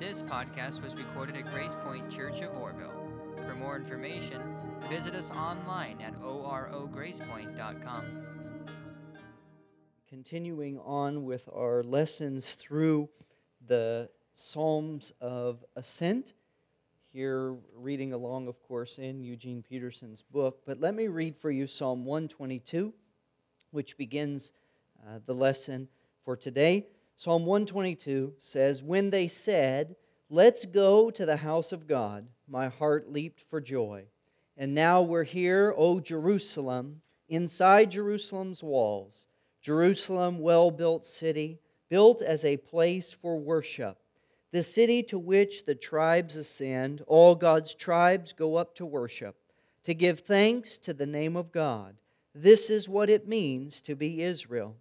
This podcast was recorded at Grace Point Church of Orville. For more information, visit us online at orogracepoint.com. Continuing on with our lessons through the Psalms of Ascent. Here, reading along, of course, in Eugene Peterson's book. But let me read for you Psalm 122, which begins uh, the lesson for today. Psalm 122 says, When they said, Let's go to the house of God, my heart leaped for joy. And now we're here, O Jerusalem, inside Jerusalem's walls. Jerusalem, well built city, built as a place for worship. The city to which the tribes ascend, all God's tribes go up to worship, to give thanks to the name of God. This is what it means to be Israel.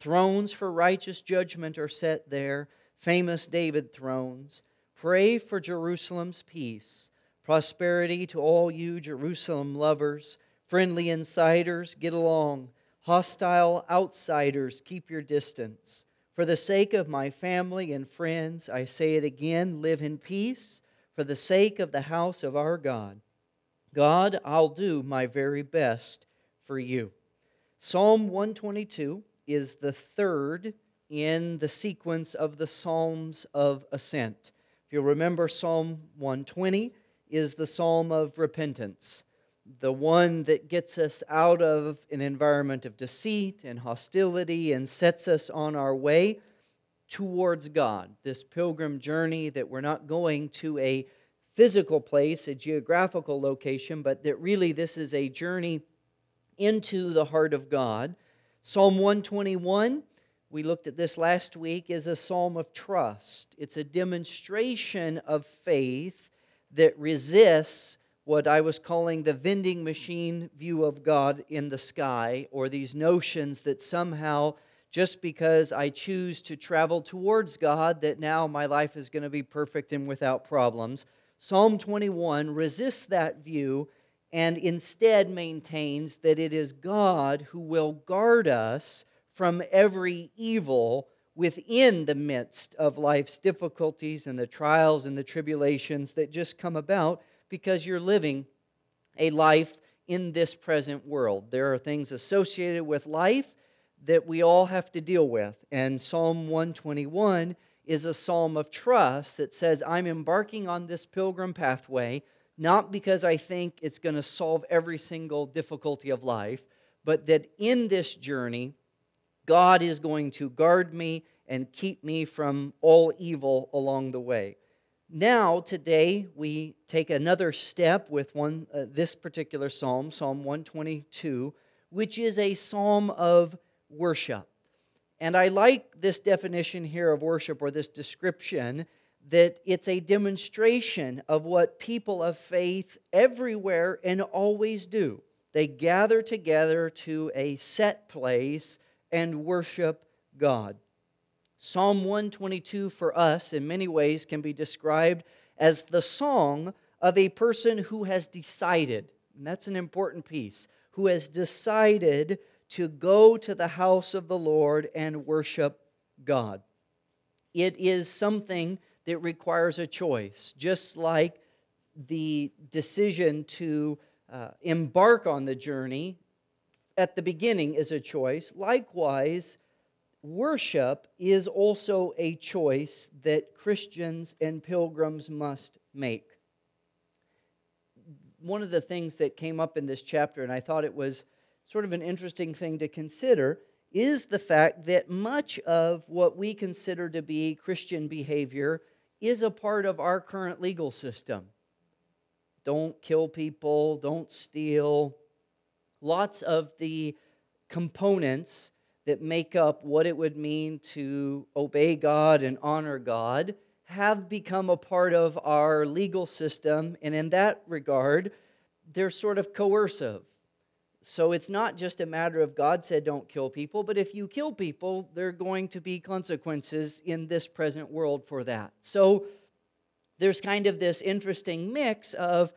Thrones for righteous judgment are set there, famous David thrones. Pray for Jerusalem's peace, prosperity to all you Jerusalem lovers. Friendly insiders, get along. Hostile outsiders, keep your distance. For the sake of my family and friends, I say it again live in peace, for the sake of the house of our God. God, I'll do my very best for you. Psalm 122 is the third in the sequence of the Psalms of Ascent. If you'll remember, Psalm 120 is the psalm of repentance, the one that gets us out of an environment of deceit and hostility and sets us on our way towards God. This pilgrim journey that we're not going to a physical place, a geographical location, but that really this is a journey into the heart of God Psalm 121, we looked at this last week, is a psalm of trust. It's a demonstration of faith that resists what I was calling the vending machine view of God in the sky, or these notions that somehow just because I choose to travel towards God, that now my life is going to be perfect and without problems. Psalm 21 resists that view and instead maintains that it is God who will guard us from every evil within the midst of life's difficulties and the trials and the tribulations that just come about because you're living a life in this present world. There are things associated with life that we all have to deal with. And Psalm 121 is a psalm of trust that says, I'm embarking on this pilgrim pathway not because I think it's going to solve every single difficulty of life, but that in this journey, God is going to guard me and keep me from all evil along the way. Now, today, we take another step with one, uh, this particular psalm, Psalm 122, which is a psalm of worship. And I like this definition here of worship or this description that it's a demonstration of what people of faith everywhere and always do. They gather together to a set place and worship God. Psalm 122 for us, in many ways, can be described as the song of a person who has decided, and that's an important piece, who has decided to go to the house of the Lord and worship God. It is something that requires a choice, just like the decision to uh, embark on the journey at the beginning is a choice. Likewise, worship is also a choice that Christians and pilgrims must make. One of the things that came up in this chapter, and I thought it was sort of an interesting thing to consider, is the fact that much of what we consider to be Christian behavior is a part of our current legal system. Don't kill people, don't steal. Lots of the components that make up what it would mean to obey God and honor God have become a part of our legal system. And in that regard, they're sort of coercive. So it's not just a matter of God said don't kill people, but if you kill people, there are going to be consequences in this present world for that. So there's kind of this interesting mix of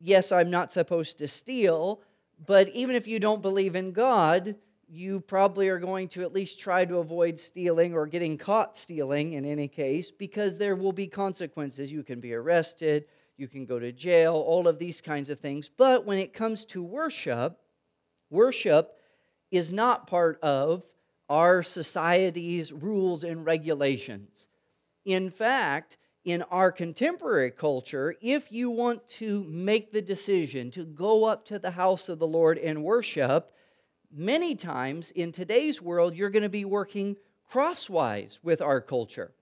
yes, I'm not supposed to steal, but even if you don't believe in God, you probably are going to at least try to avoid stealing or getting caught stealing in any case because there will be consequences. You can be arrested, you can go to jail, all of these kinds of things. But when it comes to worship, worship is not part of our society's rules and regulations. In fact, in our contemporary culture, if you want to make the decision to go up to the house of the Lord and worship, many times in today's world, you're going to be working crosswise with our culture.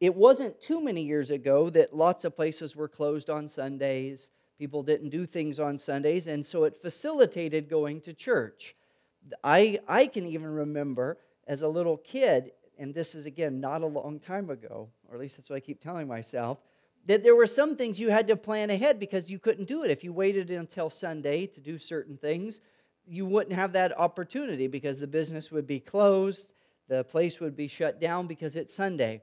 It wasn't too many years ago that lots of places were closed on Sundays. People didn't do things on Sundays, and so it facilitated going to church. I, I can even remember as a little kid, and this is again not a long time ago, or at least that's what I keep telling myself, that there were some things you had to plan ahead because you couldn't do it. If you waited until Sunday to do certain things, you wouldn't have that opportunity because the business would be closed, the place would be shut down because it's Sunday.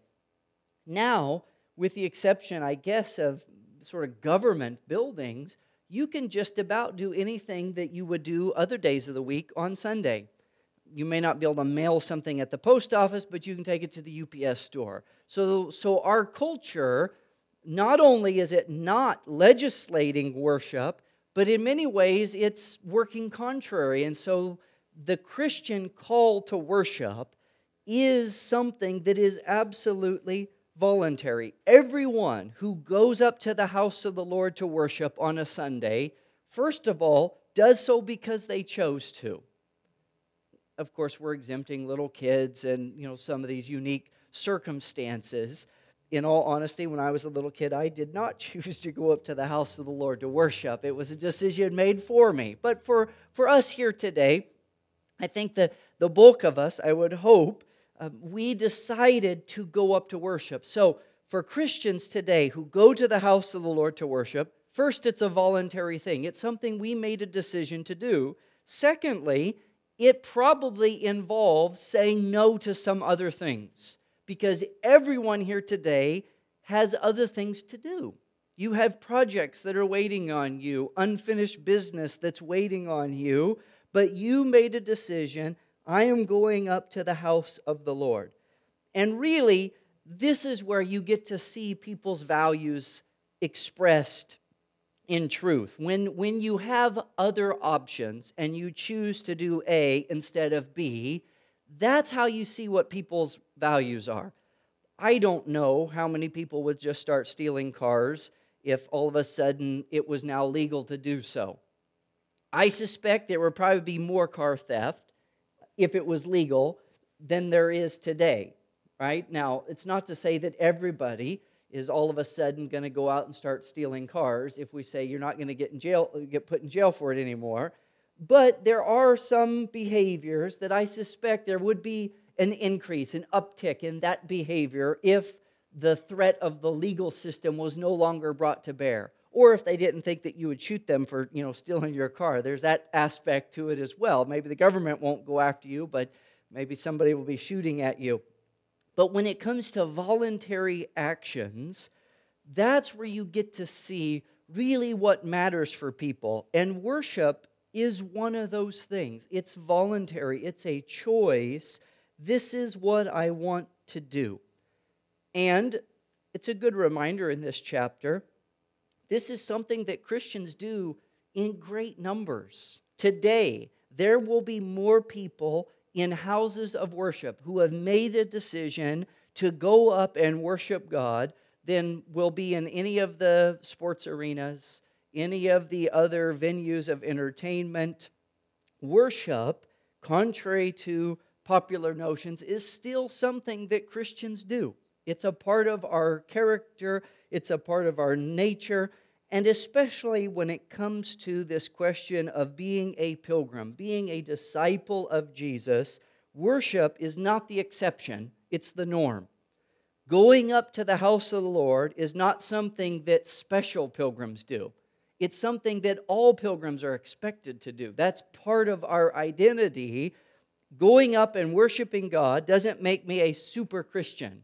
Now, with the exception, I guess, of sort of government buildings, you can just about do anything that you would do other days of the week on Sunday. You may not be able to mail something at the post office, but you can take it to the UPS store. So, so our culture, not only is it not legislating worship, but in many ways it's working contrary. And so the Christian call to worship is something that is absolutely voluntary. Everyone who goes up to the house of the Lord to worship on a Sunday, first of all, does so because they chose to. Of course, we're exempting little kids and you know some of these unique circumstances. In all honesty, when I was a little kid, I did not choose to go up to the house of the Lord to worship. It was a decision made for me. But for, for us here today, I think that the bulk of us, I would hope, um, we decided to go up to worship. So, for Christians today who go to the house of the Lord to worship, first, it's a voluntary thing, it's something we made a decision to do. Secondly, it probably involves saying no to some other things because everyone here today has other things to do. You have projects that are waiting on you, unfinished business that's waiting on you, but you made a decision I am going up to the house of the Lord. And really, this is where you get to see people's values expressed in truth. When, when you have other options and you choose to do A instead of B, that's how you see what people's values are. I don't know how many people would just start stealing cars if all of a sudden it was now legal to do so. I suspect there would probably be more car theft if it was legal than there is today, right? Now, it's not to say that everybody is all of a sudden going to go out and start stealing cars if we say you're not going to get in jail uh, get put in jail for it anymore but there are some behaviors that i suspect there would be an increase an uptick in that behavior if the threat of the legal system was no longer brought to bear or if they didn't think that you would shoot them for you know stealing your car. There's that aspect to it as well. Maybe the government won't go after you but maybe somebody will be shooting at you. But when it comes to voluntary actions that's where you get to see really what matters for people. And worship is one of those things. It's voluntary. It's a choice. This is what i want to do. And it's a good reminder in this chapter this is something that Christians do in great numbers. Today, there will be more people in houses of worship who have made a decision to go up and worship God than will be in any of the sports arenas, any of the other venues of entertainment. Worship, contrary to popular notions, is still something that Christians do. It's a part of our character, it's a part of our nature, and especially when it comes to this question of being a pilgrim, being a disciple of Jesus, worship is not the exception, it's the norm. Going up to the house of the Lord is not something that special pilgrims do. It's something that all pilgrims are expected to do. That's part of our identity. Going up and worshiping God doesn't make me a super Christian.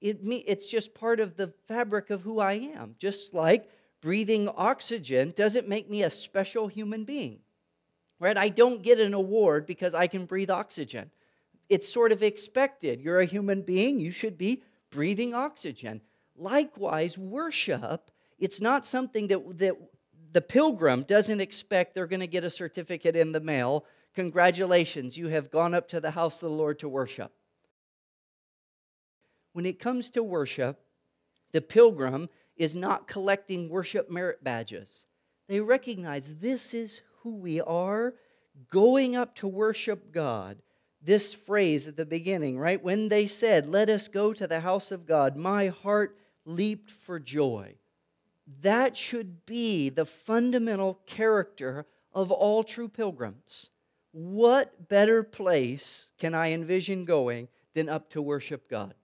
It, it's just part of the fabric of who I am. Just like breathing oxygen doesn't make me a special human being. right? I don't get an award because I can breathe oxygen. It's sort of expected. You're a human being, you should be breathing oxygen. Likewise, worship, it's not something that, that the pilgrim doesn't expect they're going to get a certificate in the mail. Congratulations, you have gone up to the house of the Lord to worship. When it comes to worship, the pilgrim is not collecting worship merit badges. They recognize this is who we are, going up to worship God. This phrase at the beginning, right? When they said, Let us go to the house of God, my heart leaped for joy. That should be the fundamental character of all true pilgrims. What better place can I envision going than up to worship God?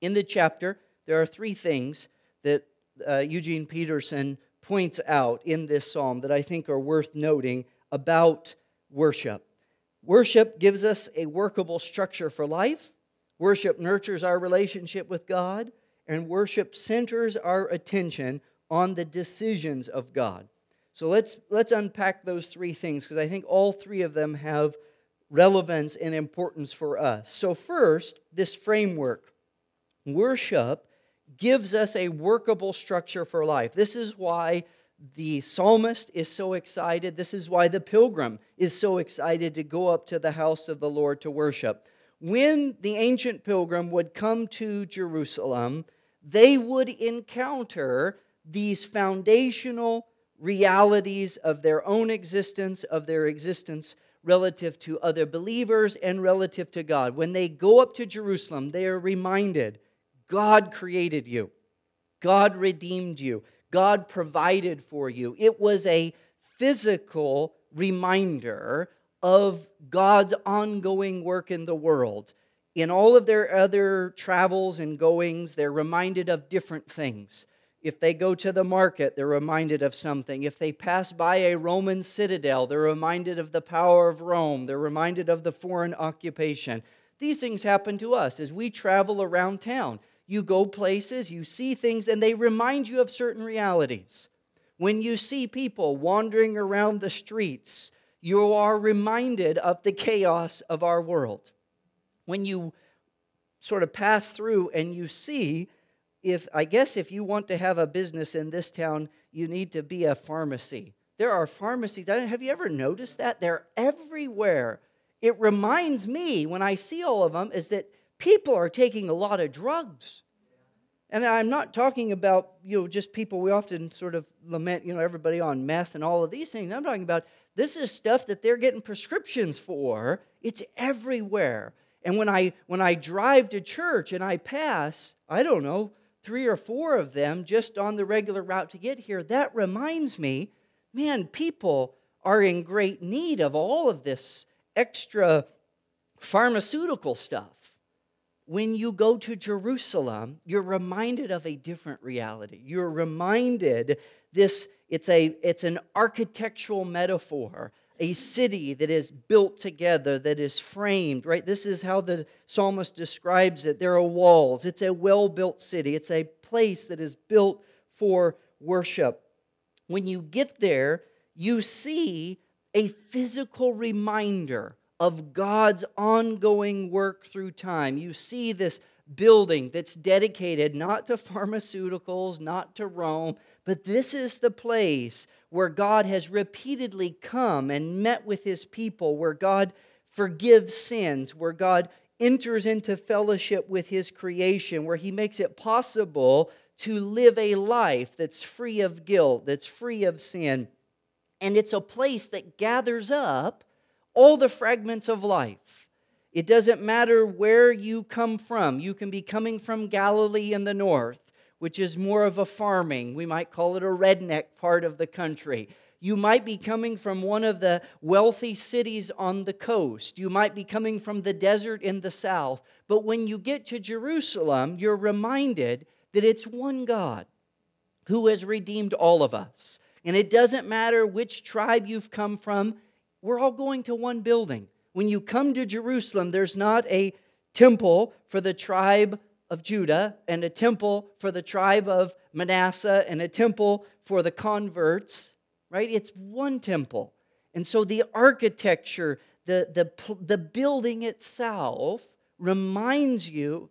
In the chapter, there are three things that uh, Eugene Peterson points out in this psalm that I think are worth noting about worship. Worship gives us a workable structure for life. Worship nurtures our relationship with God, and worship centers our attention on the decisions of God. So let's, let's unpack those three things because I think all three of them have relevance and importance for us. So, first, this framework worship gives us a workable structure for life. This is why the psalmist is so excited. This is why the pilgrim is so excited to go up to the house of the Lord to worship. When the ancient pilgrim would come to Jerusalem, they would encounter these foundational realities of their own existence, of their existence relative to other believers and relative to God. When they go up to Jerusalem, they are reminded God created you, God redeemed you, God provided for you. It was a physical reminder of God's ongoing work in the world. In all of their other travels and goings, they're reminded of different things. If they go to the market, they're reminded of something. If they pass by a Roman citadel, they're reminded of the power of Rome. They're reminded of the foreign occupation. These things happen to us as we travel around town. You go places, you see things, and they remind you of certain realities. When you see people wandering around the streets, you are reminded of the chaos of our world. When you sort of pass through and you see, if I guess if you want to have a business in this town, you need to be a pharmacy. There are pharmacies. Have you ever noticed that? They're everywhere. It reminds me when I see all of them is that people are taking a lot of drugs. And I'm not talking about, you know, just people we often sort of lament, you know, everybody on meth and all of these things. I'm talking about this is stuff that they're getting prescriptions for. It's everywhere. And when I when I drive to church and I pass, I don't know, three or four of them just on the regular route to get here, that reminds me, man, people are in great need of all of this extra pharmaceutical stuff when you go to Jerusalem, you're reminded of a different reality. You're reminded this it's a it's an architectural metaphor, a city that is built together, that is framed, right? This is how the psalmist describes it. There are walls. It's a well-built city. It's a place that is built for worship. When you get there, you see a physical reminder of God's ongoing work through time. You see this building that's dedicated not to pharmaceuticals, not to Rome, but this is the place where God has repeatedly come and met with his people, where God forgives sins, where God enters into fellowship with his creation, where he makes it possible to live a life that's free of guilt, that's free of sin. And it's a place that gathers up all the fragments of life. It doesn't matter where you come from. You can be coming from Galilee in the north, which is more of a farming, we might call it a redneck part of the country. You might be coming from one of the wealthy cities on the coast. You might be coming from the desert in the south. But when you get to Jerusalem, you're reminded that it's one God who has redeemed all of us. And it doesn't matter which tribe you've come from, we're all going to one building. When you come to Jerusalem, there's not a temple for the tribe of Judah and a temple for the tribe of Manasseh and a temple for the converts, right? It's one temple. And so the architecture, the, the, the building itself reminds you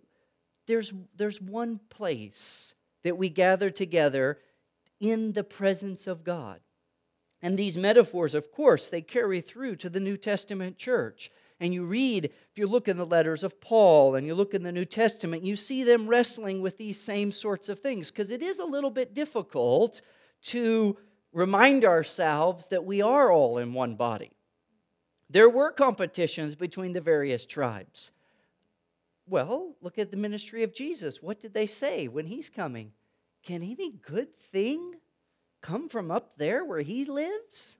there's, there's one place that we gather together in the presence of God. And these metaphors, of course, they carry through to the New Testament church. And you read, if you look in the letters of Paul and you look in the New Testament, you see them wrestling with these same sorts of things because it is a little bit difficult to remind ourselves that we are all in one body. There were competitions between the various tribes. Well, look at the ministry of Jesus. What did they say when he's coming? Can any good thing come from up there where he lives?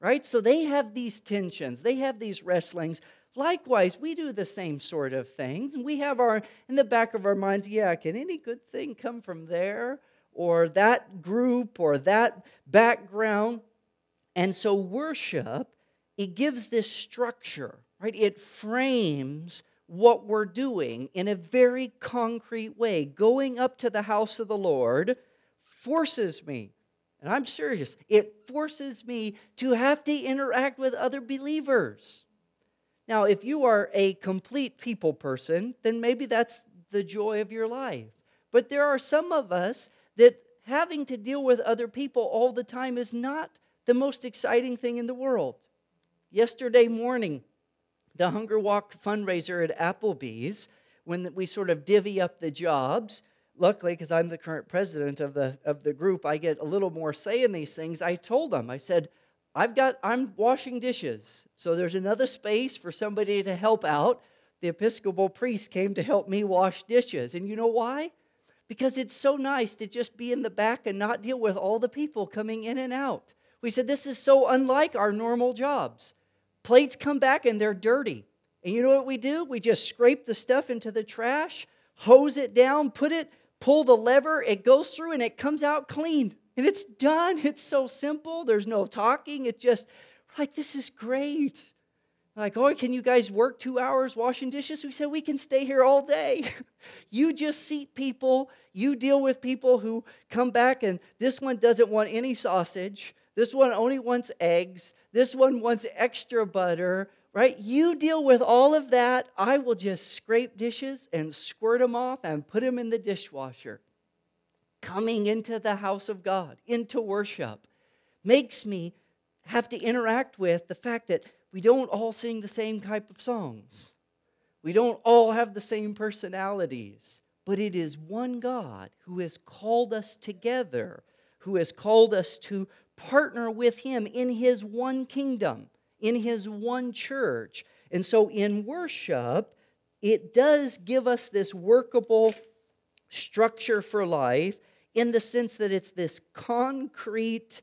Right? So they have these tensions, they have these wrestlings. Likewise, we do the same sort of things. And we have our, in the back of our minds, yeah, can any good thing come from there? Or that group or that background. And so worship, it gives this structure, right? It frames what we're doing in a very concrete way. Going up to the house of the Lord forces me, and I'm serious, it forces me to have to interact with other believers. Now, if you are a complete people person, then maybe that's the joy of your life. But there are some of us that having to deal with other people all the time is not the most exciting thing in the world. Yesterday morning, the Hunger Walk fundraiser at Applebee's, when we sort of divvy up the jobs, luckily, because I'm the current president of the, of the group, I get a little more say in these things. I told them, I said, I've got, I'm washing dishes. So there's another space for somebody to help out. The Episcopal priest came to help me wash dishes. And you know why? Because it's so nice to just be in the back and not deal with all the people coming in and out. We said, this is so unlike our normal jobs. Plates come back and they're dirty. And you know what we do? We just scrape the stuff into the trash, hose it down, put it, pull the lever, it goes through and it comes out clean. And it's done. It's so simple. There's no talking. It's just like, this is great. Like, oh, can you guys work two hours washing dishes? We said, we can stay here all day. you just seat people, you deal with people who come back, and this one doesn't want any sausage. This one only wants eggs. This one wants extra butter, right? You deal with all of that. I will just scrape dishes and squirt them off and put them in the dishwasher. Coming into the house of God, into worship, makes me have to interact with the fact that we don't all sing the same type of songs. We don't all have the same personalities, but it is one God who has called us together, who has called us to partner with Him in His one kingdom, in His one church. And so in worship, it does give us this workable structure for life in the sense that it's this concrete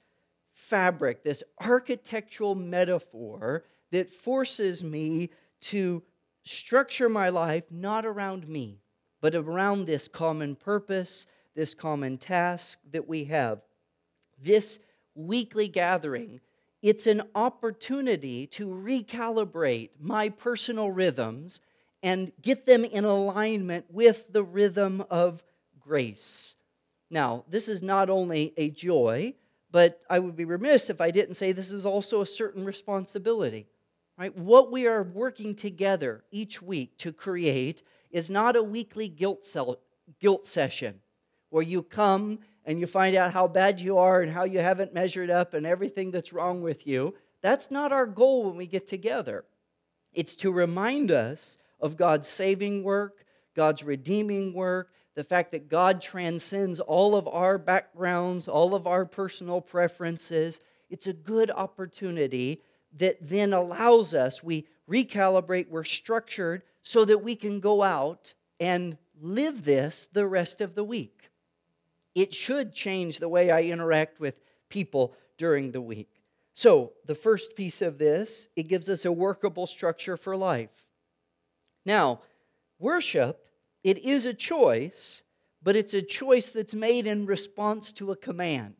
fabric, this architectural metaphor that forces me to structure my life not around me, but around this common purpose, this common task that we have. This weekly gathering, it's an opportunity to recalibrate my personal rhythms and get them in alignment with the rhythm of grace. Now, this is not only a joy, but I would be remiss if I didn't say this is also a certain responsibility. Right? What we are working together each week to create is not a weekly guilt, guilt session where you come and you find out how bad you are and how you haven't measured up and everything that's wrong with you. That's not our goal when we get together. It's to remind us of God's saving work, God's redeeming work, the fact that God transcends all of our backgrounds, all of our personal preferences. It's a good opportunity that then allows us, we recalibrate, we're structured so that we can go out and live this the rest of the week it should change the way I interact with people during the week. So, the first piece of this, it gives us a workable structure for life. Now, worship, it is a choice, but it's a choice that's made in response to a command.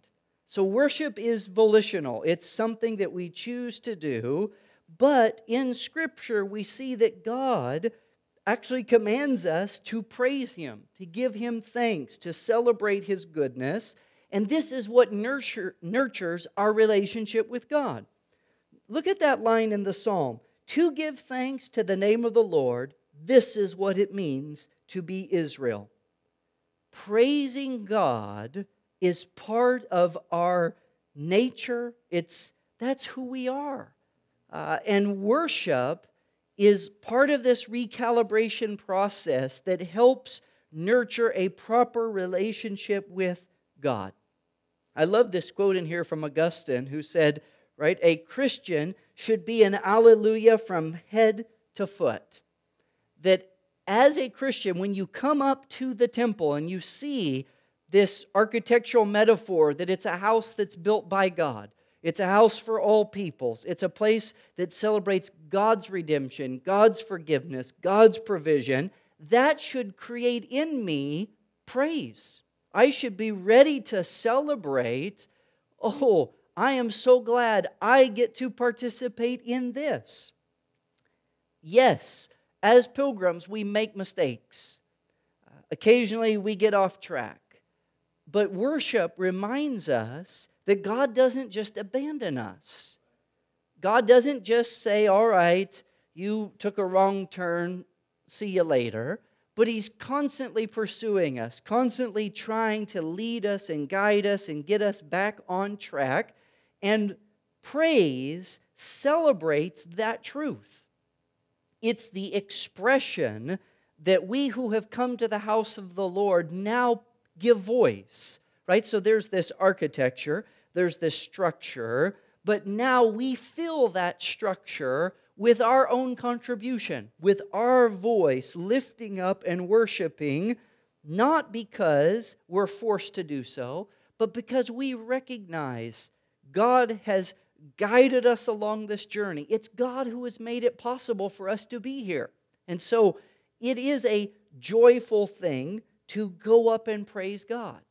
So, worship is volitional, it's something that we choose to do, but in Scripture, we see that God actually commands us to praise Him, to give Him thanks, to celebrate His goodness. And this is what nurture, nurtures our relationship with God. look at that line in the psalm. To give thanks to the name of the Lord, this is what it means to be Israel. Praising God is part of our nature. It's that's who we are. Uh, and worship is part of this recalibration process that helps nurture a proper relationship with God. I love this quote in here from Augustine who said, right, a Christian should be an alleluia from head to foot. That as a Christian, when you come up to the temple and you see this architectural metaphor that it's a house that's built by God, it's a house for all peoples. It's a place that celebrates God's redemption, God's forgiveness, God's provision. That should create in me praise. I should be ready to celebrate. Oh, I am so glad I get to participate in this. Yes, as pilgrims, we make mistakes. Occasionally, we get off track. But worship reminds us that God doesn't just abandon us. God doesn't just say, All right, you took a wrong turn, see you later. But He's constantly pursuing us, constantly trying to lead us and guide us and get us back on track. And praise celebrates that truth. It's the expression that we who have come to the house of the Lord now give voice, right? So there's this architecture, there's this structure, but now we fill that structure with our own contribution, with our voice lifting up and worshiping, not because we're forced to do so, but because we recognize God has guided us along this journey. It's God who has made it possible for us to be here. And so it is a joyful thing to go up and praise God.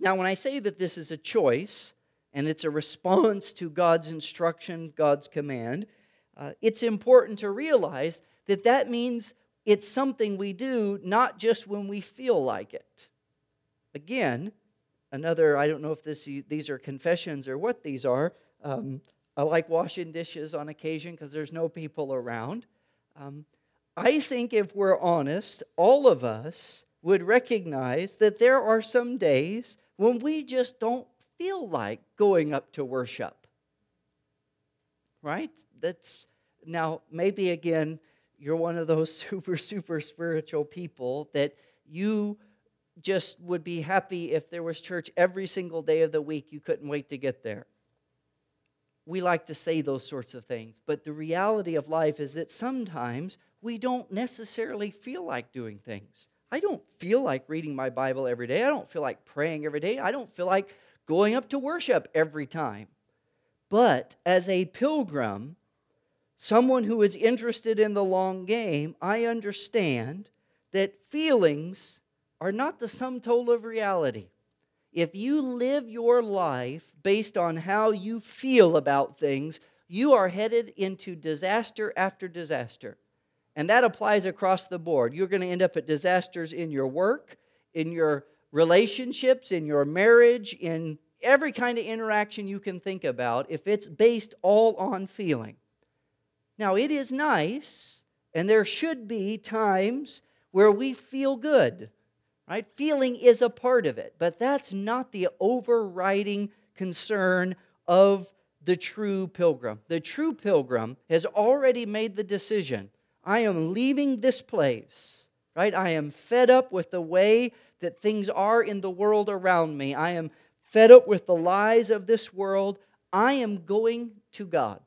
Now, when I say that this is a choice and it's a response to God's instruction, God's command, uh, it's important to realize that that means it's something we do not just when we feel like it. Again, another, I don't know if this, these are confessions or what these are. Um, I like washing dishes on occasion because there's no people around. Um, I think if we're honest, all of us would recognize that there are some days when we just don't feel like going up to worship. Right? That's now maybe again you're one of those super super spiritual people that you just would be happy if there was church every single day of the week. You couldn't wait to get there. We like to say those sorts of things, but the reality of life is that sometimes we don't necessarily feel like doing things. I don't feel like reading my Bible every day. I don't feel like praying every day. I don't feel like going up to worship every time. But as a pilgrim, someone who is interested in the long game, I understand that feelings are not the sum total of reality. If you live your life based on how you feel about things, you are headed into disaster after disaster. And that applies across the board. You're going to end up at disasters in your work, in your relationships, in your marriage, in every kind of interaction you can think about if it's based all on feeling. Now, it is nice, and there should be times where we feel good, right? Feeling is a part of it, but that's not the overriding concern of the true pilgrim. The true pilgrim has already made the decision I am leaving this place, right? I am fed up with the way that things are in the world around me. I am fed up with the lies of this world. I am going to God.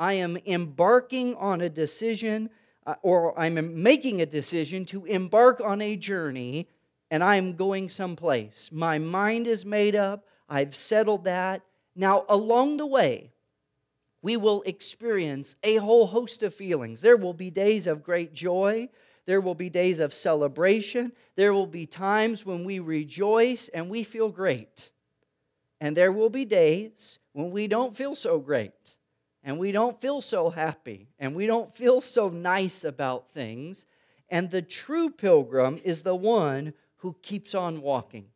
I am embarking on a decision, uh, or I'm making a decision to embark on a journey, and I'm going someplace. My mind is made up. I've settled that. Now, along the way, we will experience a whole host of feelings. There will be days of great joy. There will be days of celebration. There will be times when we rejoice and we feel great. And there will be days when we don't feel so great and we don't feel so happy and we don't feel so nice about things. And the true pilgrim is the one who keeps on walking,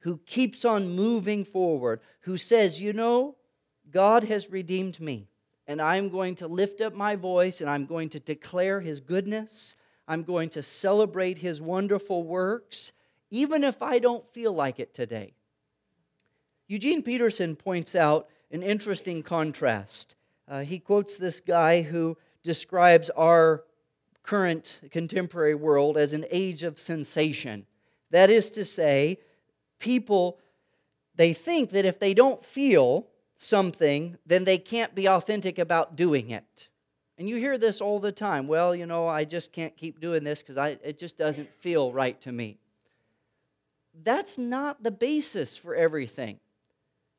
who keeps on moving forward, who says, You know, God has redeemed me. and I'm going to lift up my voice and I'm going to declare his goodness. I'm going to celebrate his wonderful works, even if I don't feel like it today. Eugene Peterson points out an interesting contrast. Uh, he quotes this guy who describes our current contemporary world as an age of sensation. That is to say, people they think that if they don't feel something, then they can't be authentic about doing it. And you hear this all the time. Well, you know, I just can't keep doing this because I it just doesn't feel right to me. That's not the basis for everything.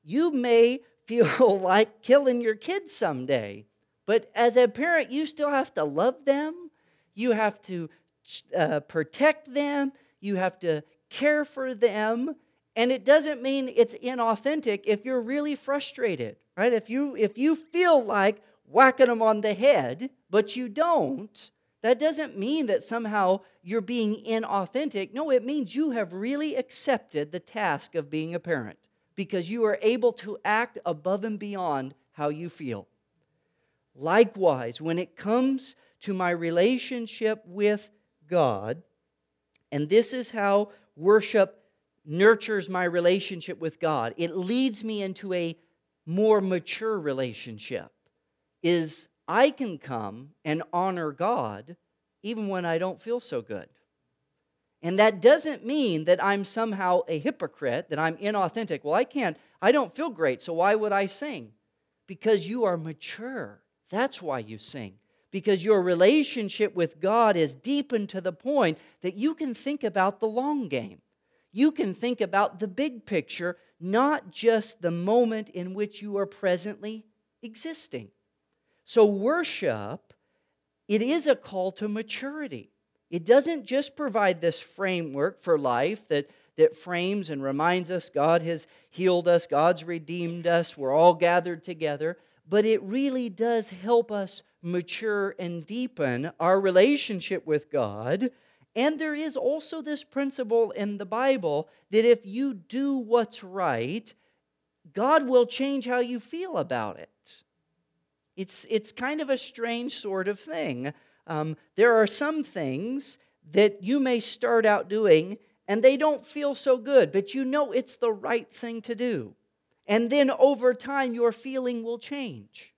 You may feel like killing your kids someday, but as a parent, you still have to love them. You have to uh, protect them. You have to care for them. And it doesn't mean it's inauthentic if you're really frustrated, right? If you if you feel like whacking them on the head, but you don't, that doesn't mean that somehow you're being inauthentic. No, it means you have really accepted the task of being a parent because you are able to act above and beyond how you feel. Likewise, when it comes to my relationship with God, and this is how worship nurtures my relationship with God. It leads me into a more mature relationship. Is I can come and honor God even when I don't feel so good. And that doesn't mean that I'm somehow a hypocrite, that I'm inauthentic. Well, I can't, I don't feel great, so why would I sing? Because you are mature. That's why you sing. Because your relationship with God is deepened to the point that you can think about the long game you can think about the big picture, not just the moment in which you are presently existing. So, worship, it is a call to maturity. It doesn't just provide this framework for life that, that frames and reminds us God has healed us, God's redeemed us, we're all gathered together, but it really does help us mature and deepen our relationship with God and there is also this principle in the Bible that if you do what's right, God will change how you feel about it. It's, it's kind of a strange sort of thing. Um, there are some things that you may start out doing and they don't feel so good, but you know it's the right thing to do. And then over time, your feeling will change.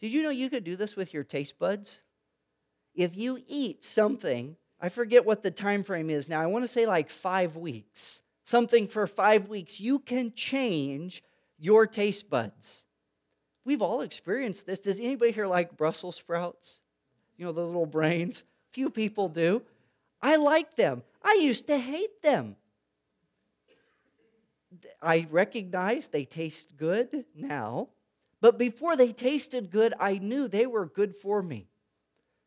Did you know you could do this with your taste buds? If you eat something I forget what the time frame is now. I want to say like five weeks. Something for five weeks. You can change your taste buds. We've all experienced this. Does anybody here like Brussels sprouts? You know, the little brains? Few people do. I like them. I used to hate them. I recognize they taste good now, but before they tasted good, I knew they were good for me.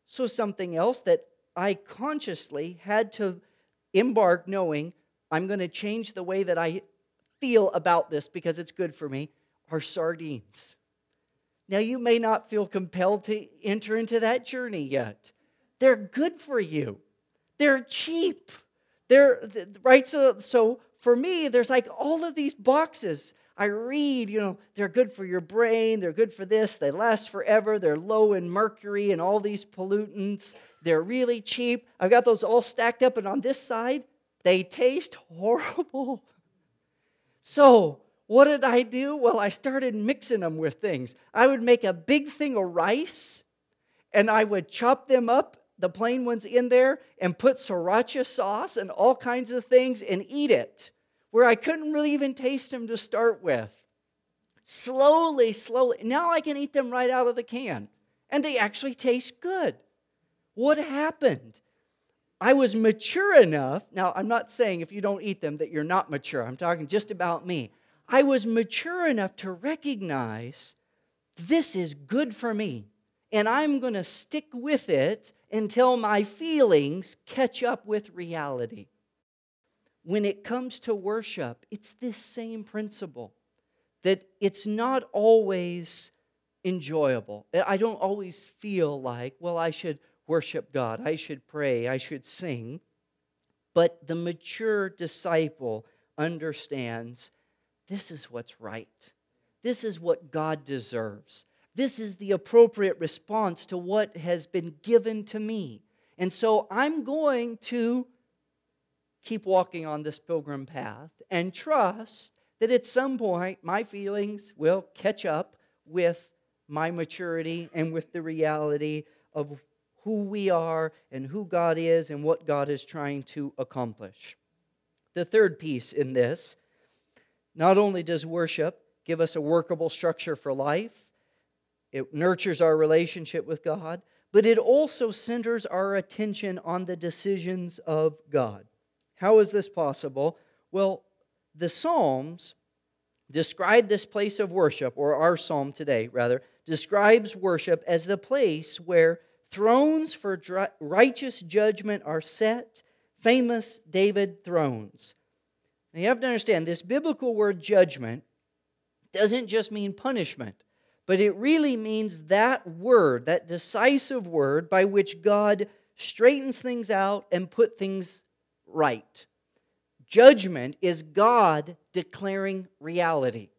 So, something else that I consciously had to embark knowing I'm going to change the way that I feel about this because it's good for me are sardines. Now, you may not feel compelled to enter into that journey yet. They're good for you, they're cheap. They're right. So, so for me, there's like all of these boxes. I read, you know, they're good for your brain, they're good for this, they last forever, they're low in mercury and all these pollutants. They're really cheap. I've got those all stacked up, and on this side, they taste horrible. So, what did I do? Well, I started mixing them with things. I would make a big thing of rice, and I would chop them up, the plain ones in there, and put sriracha sauce and all kinds of things and eat it, where I couldn't really even taste them to start with. Slowly, slowly. Now I can eat them right out of the can, and they actually taste good. What happened? I was mature enough. Now, I'm not saying if you don't eat them that you're not mature. I'm talking just about me. I was mature enough to recognize this is good for me, and I'm going to stick with it until my feelings catch up with reality. When it comes to worship, it's this same principle that it's not always enjoyable. I don't always feel like, well, I should worship God, I should pray, I should sing. But the mature disciple understands this is what's right. This is what God deserves. This is the appropriate response to what has been given to me. And so I'm going to keep walking on this pilgrim path and trust that at some point my feelings will catch up with my maturity and with the reality of who we are and who God is and what God is trying to accomplish. The third piece in this not only does worship give us a workable structure for life, it nurtures our relationship with God, but it also centers our attention on the decisions of God. How is this possible? Well, the Psalms describe this place of worship, or our psalm today, rather, describes worship as the place where thrones for righteous judgment are set, famous David thrones. Now you have to understand this biblical word judgment doesn't just mean punishment, but it really means that word, that decisive word by which God straightens things out and put things right. Judgment is God declaring reality.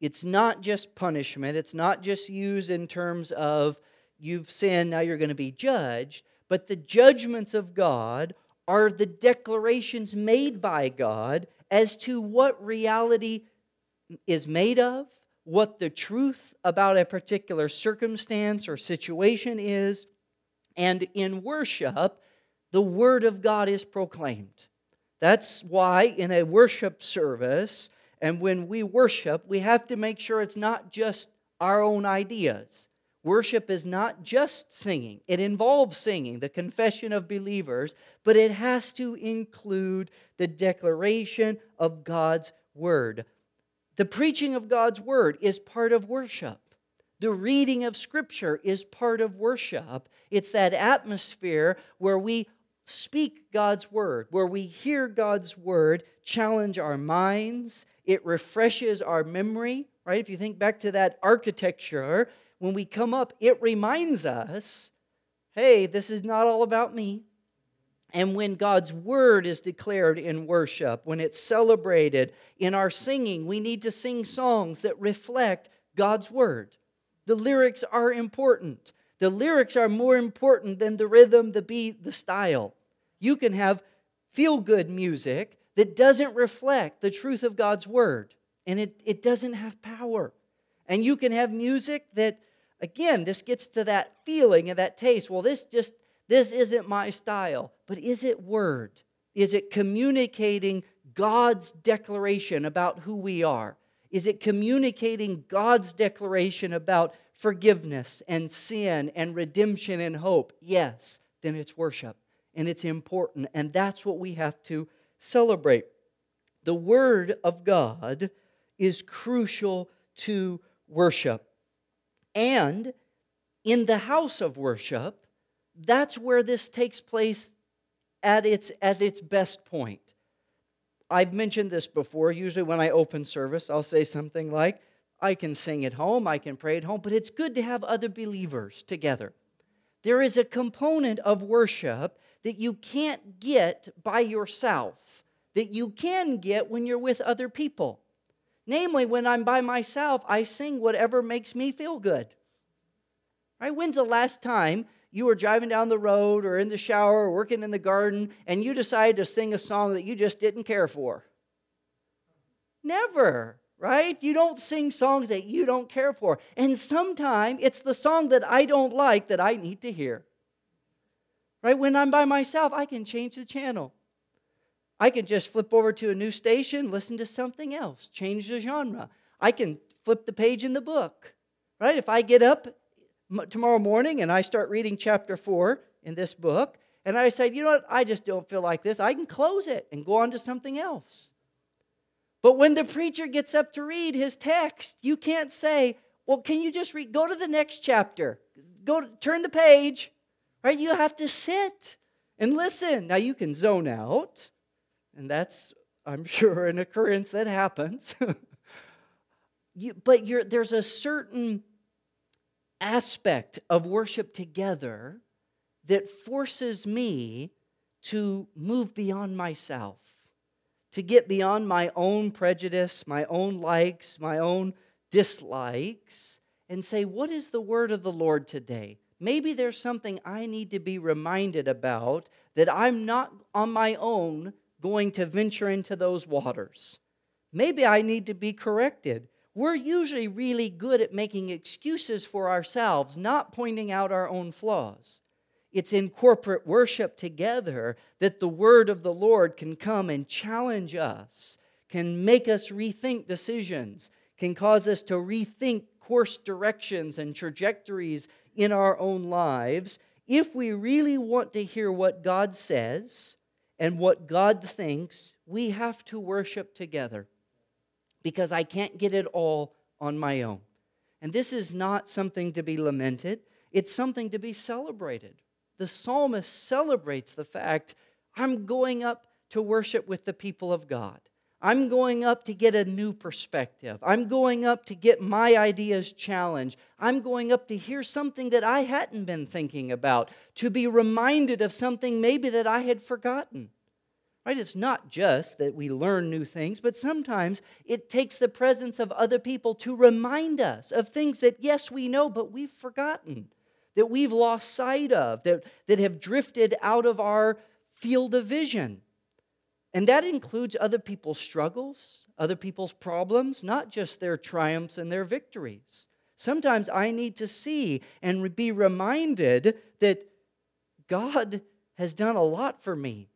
It's not just punishment, it's not just used in terms of you've sinned, now you're going to be judged, but the judgments of God are the declarations made by God as to what reality is made of, what the truth about a particular circumstance or situation is, and in worship, the Word of God is proclaimed. That's why in a worship service, and when we worship, we have to make sure it's not just our own ideas. Worship is not just singing, it involves singing, the confession of believers, but it has to include the declaration of God's word. The preaching of God's word is part of worship. The reading of Scripture is part of worship. It's that atmosphere where we speak God's word, where we hear God's word challenge our minds, it refreshes our memory, right? If you think back to that architecture, when we come up, it reminds us hey, this is not all about me. And when God's word is declared in worship, when it's celebrated in our singing, we need to sing songs that reflect God's word. The lyrics are important. The lyrics are more important than the rhythm, the beat, the style. You can have feel good music that doesn't reflect the truth of God's word, and it, it doesn't have power. And you can have music that Again, this gets to that feeling and that taste. Well, this just this isn't my style, but is it word? Is it communicating God's declaration about who we are? Is it communicating God's declaration about forgiveness and sin and redemption and hope? Yes, then it's worship and it's important, and that's what we have to celebrate. The Word of God is crucial to worship. And in the house of worship, that's where this takes place at its, at its best point. I've mentioned this before. Usually, when I open service, I'll say something like, I can sing at home, I can pray at home, but it's good to have other believers together. There is a component of worship that you can't get by yourself, that you can get when you're with other people. Namely, when I'm by myself, I sing whatever makes me feel good. Right? When's the last time you were driving down the road or in the shower or working in the garden and you decided to sing a song that you just didn't care for? Never, right? You don't sing songs that you don't care for. And sometimes it's the song that I don't like that I need to hear. Right? When I'm by myself, I can change the channel. I can just flip over to a new station, listen to something else, change the genre. I can flip the page in the book, right? If I get up tomorrow morning and I start reading chapter four in this book, and I say, you know what, I just don't feel like this, I can close it and go on to something else. But when the preacher gets up to read his text, you can't say, well, can you just read? Go to the next chapter. Go to, turn the page. Right? You have to sit and listen. Now you can zone out and that's, I'm sure, an occurrence that happens. you, but there's a certain aspect of worship together that forces me to move beyond myself, to get beyond my own prejudice, my own likes, my own dislikes, and say, What is the word of the Lord today? Maybe there's something I need to be reminded about that I'm not on my own going to venture into those waters. Maybe I need to be corrected. We're usually really good at making excuses for ourselves, not pointing out our own flaws. It's in corporate worship together that the word of the Lord can come and challenge us, can make us rethink decisions, can cause us to rethink course directions and trajectories in our own lives, if we really want to hear what God says and what God thinks, we have to worship together because I can't get it all on my own. And this is not something to be lamented, it's something to be celebrated. The psalmist celebrates the fact I'm going up to worship with the people of God. I'm going up to get a new perspective. I'm going up to get my ideas challenged. I'm going up to hear something that I hadn't been thinking about, to be reminded of something maybe that I had forgotten. Right? It's not just that we learn new things, but sometimes it takes the presence of other people to remind us of things that, yes, we know, but we've forgotten, that we've lost sight of, that, that have drifted out of our field of vision. And that includes other people's struggles, other people's problems, not just their triumphs and their victories. Sometimes I need to see and be reminded that God has done a lot for me.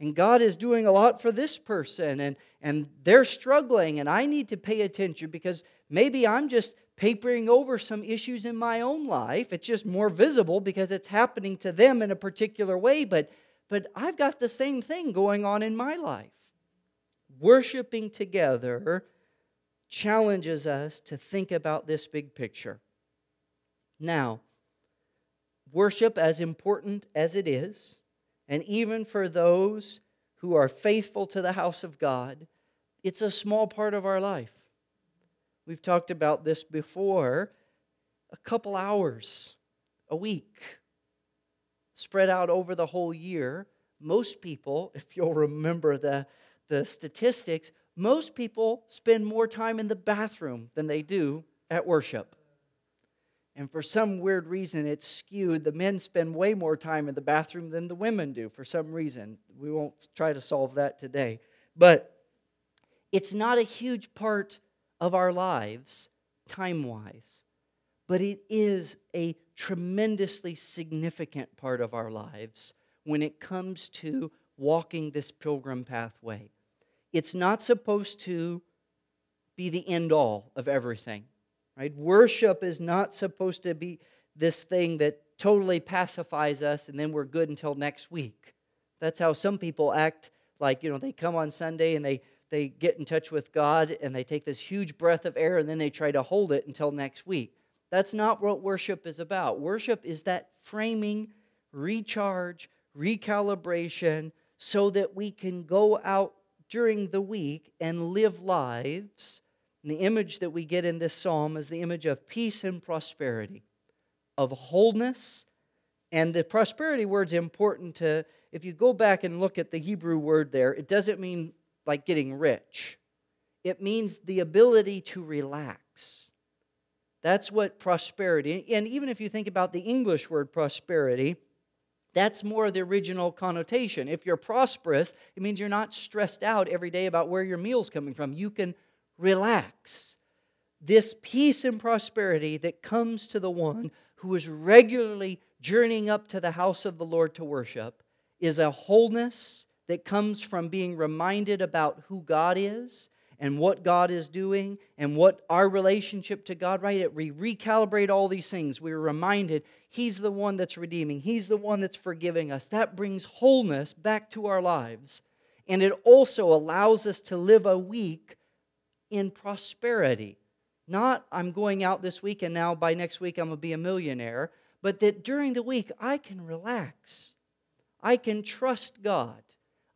And God is doing a lot for this person, and, and they're struggling, and I need to pay attention because maybe I'm just papering over some issues in my own life. It's just more visible because it's happening to them in a particular way, but but I've got the same thing going on in my life. Worshiping together challenges us to think about this big picture. Now, worship, as important as it is, and even for those who are faithful to the house of God, it's a small part of our life. We've talked about this before a couple hours a week spread out over the whole year, most people, if you'll remember the, the statistics, most people spend more time in the bathroom than they do at worship. And for some weird reason, it's skewed. The men spend way more time in the bathroom than the women do for some reason. We won't try to solve that today. But it's not a huge part of our lives, time wise, but it is a tremendously significant part of our lives when it comes to walking this pilgrim pathway. It's not supposed to be the end all of everything, right? Worship is not supposed to be this thing that totally pacifies us and then we're good until next week. That's how some people act like, you know, they come on Sunday and they they get in touch with God and they take this huge breath of air and then they try to hold it until next week. That's not what worship is about. Worship is that framing, recharge, recalibration, so that we can go out during the week and live lives. And the image that we get in this psalm is the image of peace and prosperity, of wholeness. And the prosperity word's important to, if you go back and look at the Hebrew word there, it doesn't mean like getting rich, it means the ability to relax that's what prosperity, and even if you think about the English word prosperity, that's more of the original connotation. If you're prosperous, it means you're not stressed out every day about where your meal's coming from. You can relax. This peace and prosperity that comes to the one who is regularly journeying up to the house of the Lord to worship is a wholeness that comes from being reminded about who God is and what God is doing and what our relationship to God, right? We recalibrate all these things. We're reminded He's the one that's redeeming, He's the one that's forgiving us. That brings wholeness back to our lives. And it also allows us to live a week in prosperity. Not, I'm going out this week and now by next week I'm going to be a millionaire, but that during the week I can relax. I can trust God.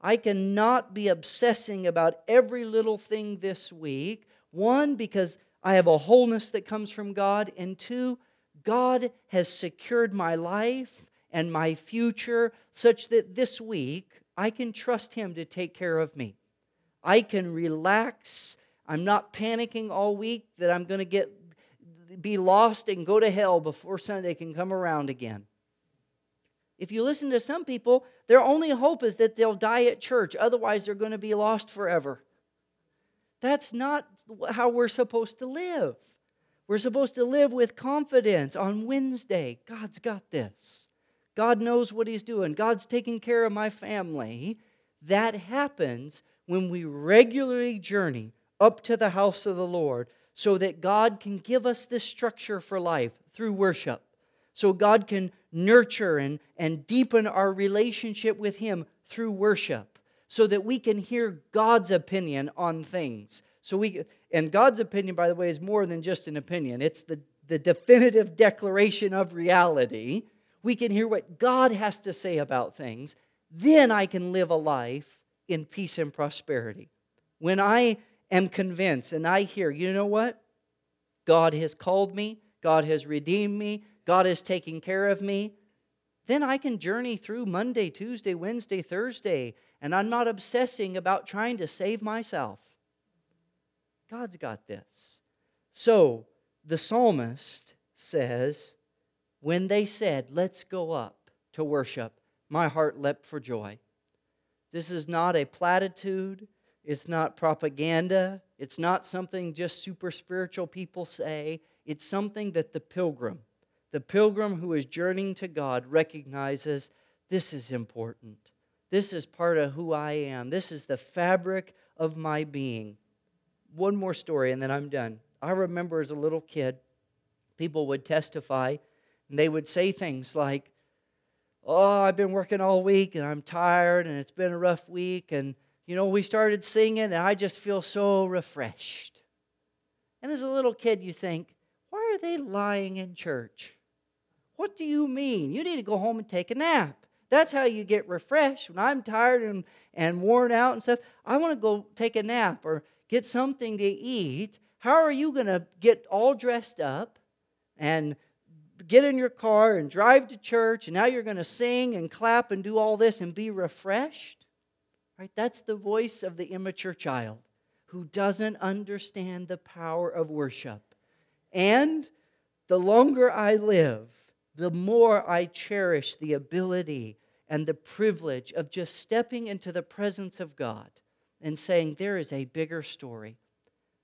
I cannot be obsessing about every little thing this week. One, because I have a wholeness that comes from God. And two, God has secured my life and my future such that this week I can trust Him to take care of me. I can relax. I'm not panicking all week that I'm going to get be lost and go to hell before Sunday can come around again. If you listen to some people, their only hope is that they'll die at church, otherwise, they're going to be lost forever. That's not how we're supposed to live. We're supposed to live with confidence on Wednesday. God's got this. God knows what He's doing. God's taking care of my family. That happens when we regularly journey up to the house of the Lord so that God can give us this structure for life through worship. So God can nurture and, and deepen our relationship with Him through worship so that we can hear God's opinion on things. So we and God's opinion, by the way, is more than just an opinion. It's the, the definitive declaration of reality. We can hear what God has to say about things. Then I can live a life in peace and prosperity. When I am convinced and I hear, you know what? God has called me, God has redeemed me, God is taking care of me, then I can journey through Monday, Tuesday, Wednesday, Thursday, and I'm not obsessing about trying to save myself. God's got this. So the psalmist says, when they said, Let's go up to worship, my heart leapt for joy. This is not a platitude. It's not propaganda. It's not something just super spiritual people say. It's something that the pilgrim, the pilgrim who is journeying to God, recognizes this is important. This is part of who I am. This is the fabric of my being. One more story and then I'm done. I remember as a little kid, people would testify and they would say things like, Oh, I've been working all week and I'm tired and it's been a rough week. And, you know, we started singing and I just feel so refreshed. And as a little kid, you think, Why are they lying in church? What do you mean? You need to go home and take a nap. That's how you get refreshed. When I'm tired and, and worn out and stuff, I want to go take a nap or get something to eat. How are you going to get all dressed up and get in your car and drive to church, and now you're going to sing and clap and do all this and be refreshed. Right? That's the voice of the immature child who doesn't understand the power of worship. And the longer I live, the more I cherish the ability and the privilege of just stepping into the presence of God and saying, There is a bigger story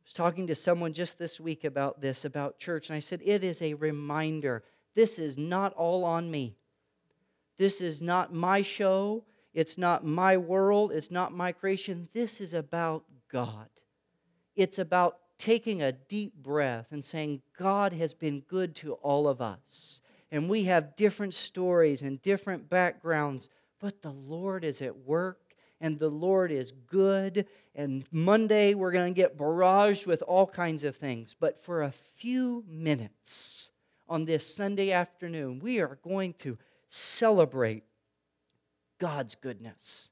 I was talking to someone just this week about this, about church, and I said, It is a reminder. This is not all on me. This is not my show. It's not my world. It's not my creation. This is about God. It's about taking a deep breath and saying, God has been good to all of us. And we have different stories and different backgrounds, but the Lord is at work and the Lord is good. And Monday, we're going to get barraged with all kinds of things. But for a few minutes on this Sunday afternoon, we are going to celebrate God's goodness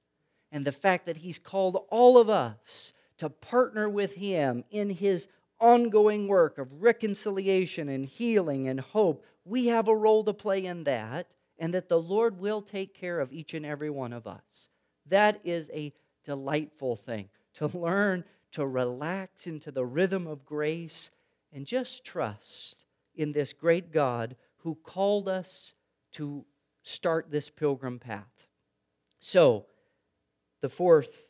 and the fact that He's called all of us to partner with Him in His ongoing work of reconciliation and healing and hope. We have a role to play in that, and that the Lord will take care of each and every one of us. That is a delightful thing to learn to relax into the rhythm of grace and just trust in this great God who called us to start this pilgrim path. So, the fourth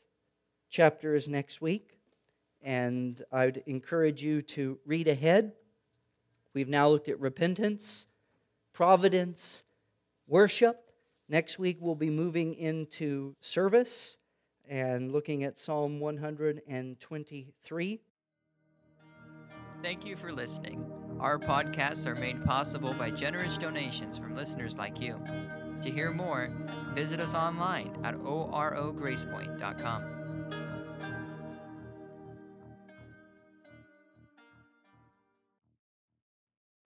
chapter is next week, and I'd encourage you to read ahead. We've now looked at repentance, providence, worship, Next week, we'll be moving into service and looking at Psalm 123. Thank you for listening. Our podcasts are made possible by generous donations from listeners like you. To hear more, visit us online at orogracepoint.com.